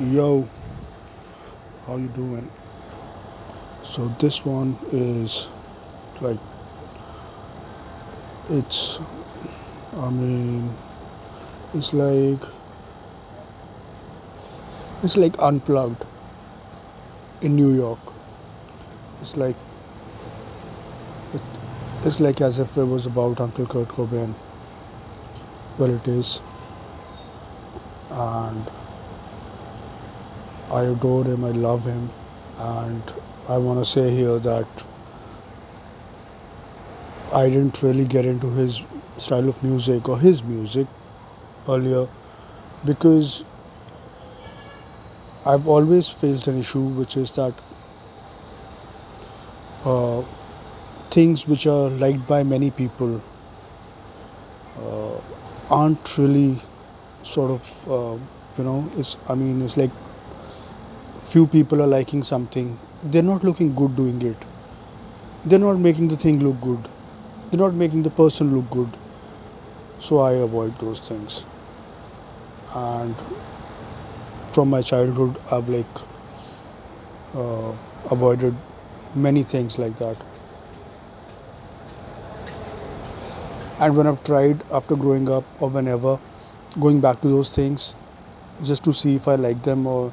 Yo, how you doing? So this one is like it's I mean it's like it's like unplugged in New York. It's like it, it's like as if it was about Uncle Kurt Cobain. Well, it is, and I adore him. I love him, and I want to say here that I didn't really get into his style of music or his music earlier because I've always faced an issue, which is that uh, things which are liked by many people uh, aren't really sort of, uh, you know, it's, I mean, it's like few people are liking something, they're not looking good doing it. They're not making the thing look good. They're not making the person look good. So I avoid those things. And from my childhood, I've like uh, avoided many things like that. And when I've tried after growing up or whenever, going back to those things just to see if I like them or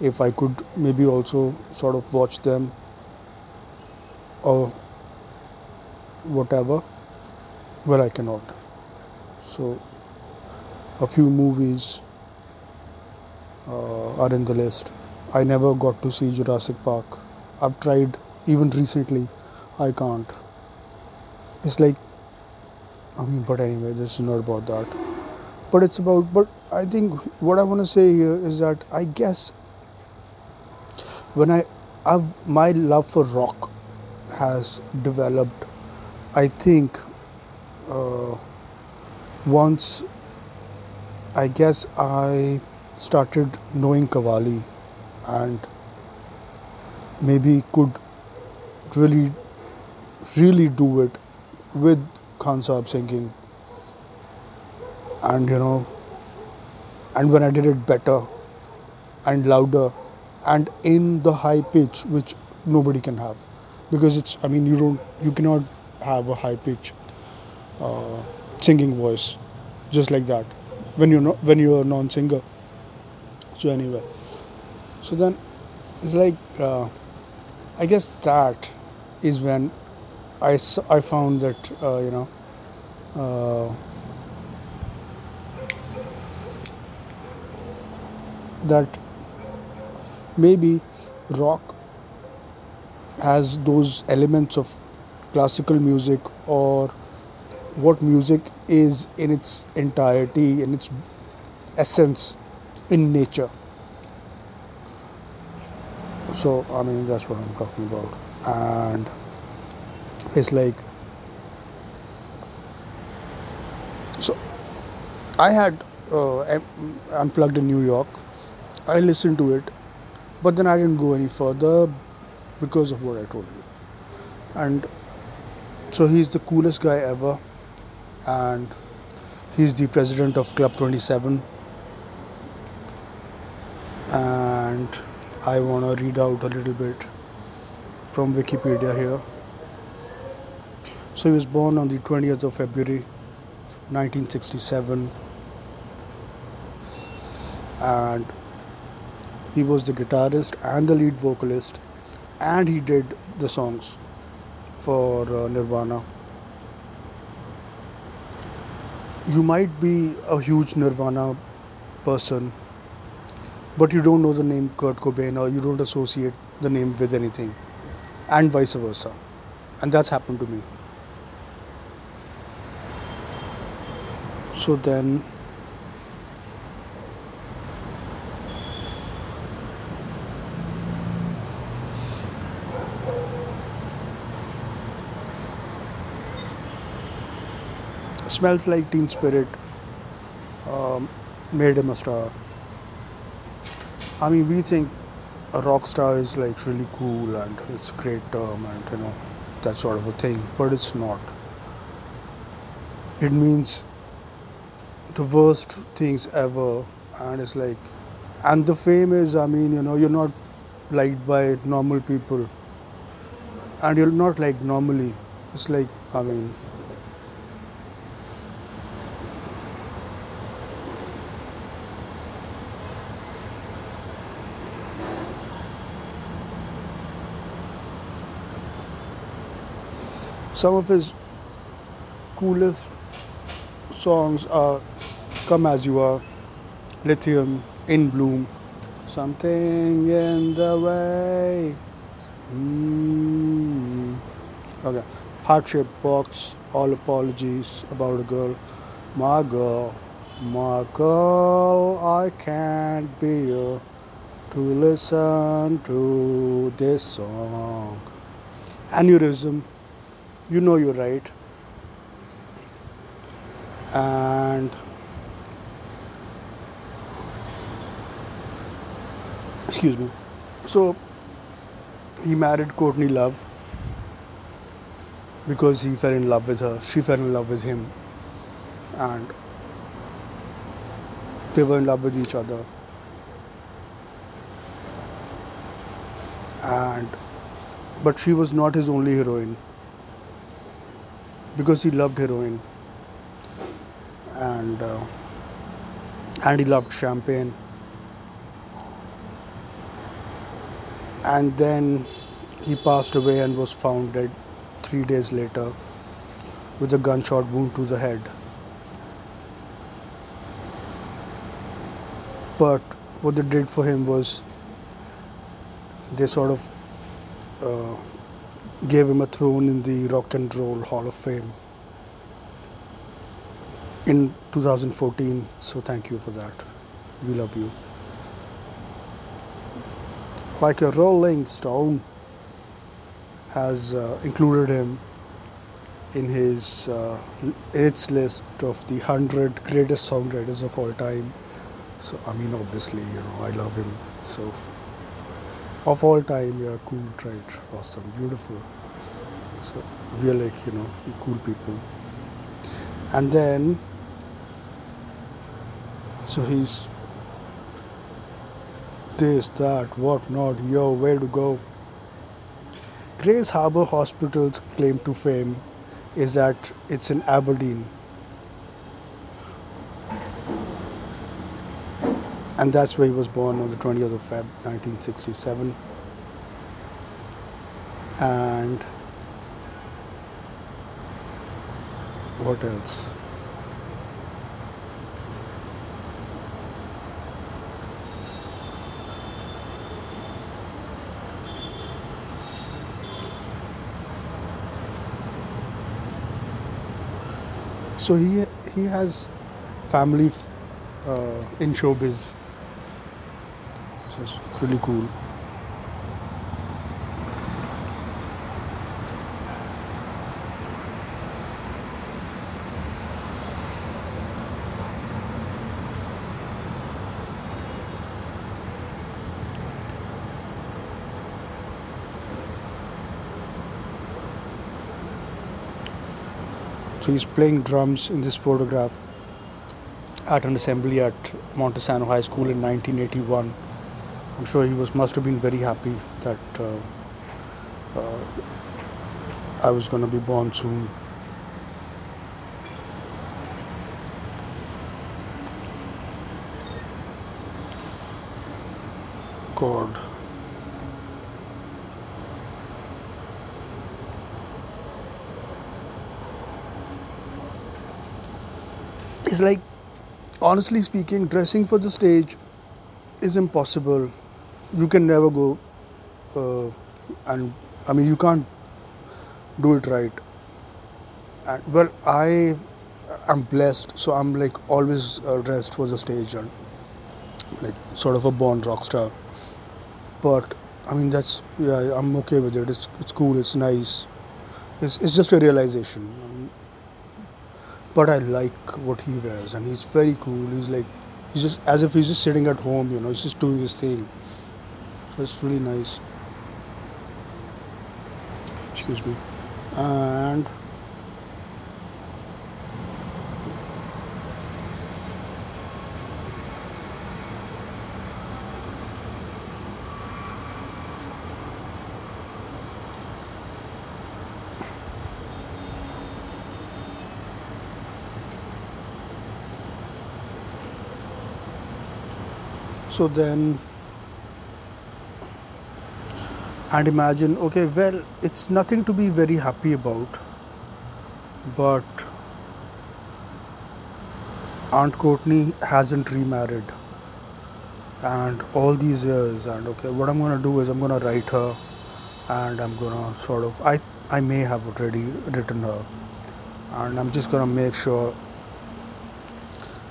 if I could maybe also sort of watch them or whatever, where I cannot. So, a few movies uh, are in the list. I never got to see Jurassic Park. I've tried even recently. I can't. It's like, I mean, but anyway, this is not about that. But it's about, but I think what I want to say here is that I guess when I, I've, my love for rock has developed, I think, uh, once I guess I started knowing Qawwali and maybe could really, really do it with Khan Saab singing. And you know, and when I did it better and louder and in the high pitch which nobody can have. Because it's I mean you don't you cannot have a high pitch uh, singing voice just like that when you're not when you're a non-singer. So anyway. So then it's like uh, i guess that is when i, I found that uh, you know uh, that maybe rock has those elements of classical music or what music is in its entirety in its essence in nature. So i mean that's what i'm talking about. And it's like so i had uh, unplugged in new york. I listened to it but then i didn't go any further because of what i told you. And so he's the coolest guy ever and he's the president of club 27 and i want to read out a little bit from wikipedia here. So he was born on the 20th of february 1967 and he was the guitarist and the lead vocalist and he did the songs for uh, nirvana. You might be a huge nirvana person but you don't know the name kurt cobain or you don't associate the name with anything and vice versa. And that's happened to me. So then smells like teen spirit um, made him a star i mean we think a rock star is like really cool and it's a great term and you know that sort of a thing but it's not. It means the worst things ever and it's like and the fame is i mean you know you're not liked by normal people and you're not like normally. It's like i mean some of his coolest songs are come as you are lithium in bloom. Something in the way. Mm. okay. Heart shaped box all apologies about a girl. My girl my girl i can't be here to listen to this song. Aneurysm you know you're right. And excuse me. So he married courtney love because he fell in love with her. She fell in love with him. And they were in love with each other. And but she was not his only heroine because he loved heroin. And uh, and he loved champagne. And then he passed away and was found dead three days later with a gunshot wound to the head. But what they did for him was they sort of uh, gave him a throne in the Rock and Roll Hall of Fame in 2014. So thank you for that. We love you. Like a Rolling Stone has uh, included him in his uh, its list of the 100 greatest songwriters of all time. So I mean, obviously, you know, I love him. So of all time, yeah, cool, right, awesome, beautiful. So we are like, you know, cool people. And then, so he's this, that, what not, yo, where to go. Grays Harbor Hospital's claim to fame is that it's in Aberdeen. And that's where he was born on the 20th of Feb 1967 and what else? So he he has family uh, in showbiz really cool. So he's playing drums in this photograph at an assembly at Montesano High School in 1981. I'm sure he was must have been very happy that uh, uh, I was going to be born soon. God. It's like, honestly speaking, dressing for the stage is impossible you can never go uh, and I mean you can't do it right. And well, I am blessed, so I'm like always uh, dressed for the stage and like sort of a born rock star. But I mean that's yeah, I'm okay with it. It's it's cool. It's nice. It's it's just a realization. but I like what he wears, and he's very cool. He's like he's just as if he's just sitting at home. You know, he's just doing his thing. That's it's really nice. Excuse me. And so then and imagine, okay, well, it's nothing to be very happy about, but Aunt Courtney hasn't remarried, and all these years, and okay, what I'm gonna do is I'm gonna write her, and I'm gonna sort of, I I may have already written her, and I'm just gonna make sure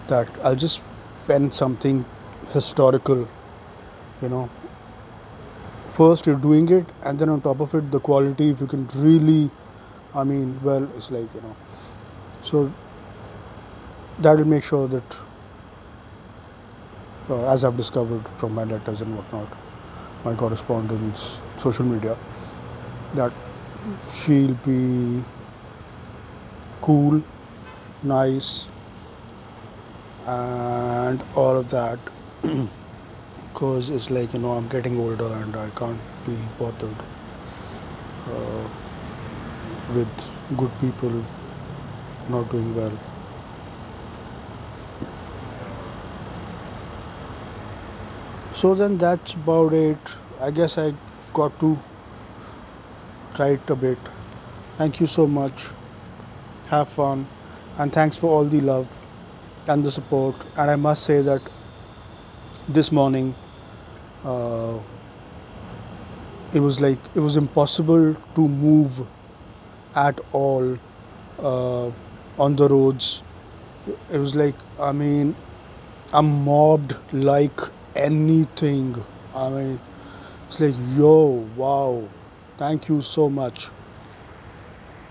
that I'll just pen something historical, you know. First, you're doing it, and then on top of it, the quality, if you can really, I mean, well, it's like, you know, so that will make sure that, uh, as I've discovered from my letters and whatnot, my correspondence, social media, that she'll be cool, nice, and all of that because it's like you know i'm getting older and i can't be bothered uh, with good people not doing well. So then that's about it. I guess i've got to write a bit. Thank you so much. Have fun. And thanks for all the love and the support. And i must say that this morning uh, it was like it was impossible to move at all uh, on the roads. It was like i mean i'm mobbed like anything. I mean it's like yo wow thank you so much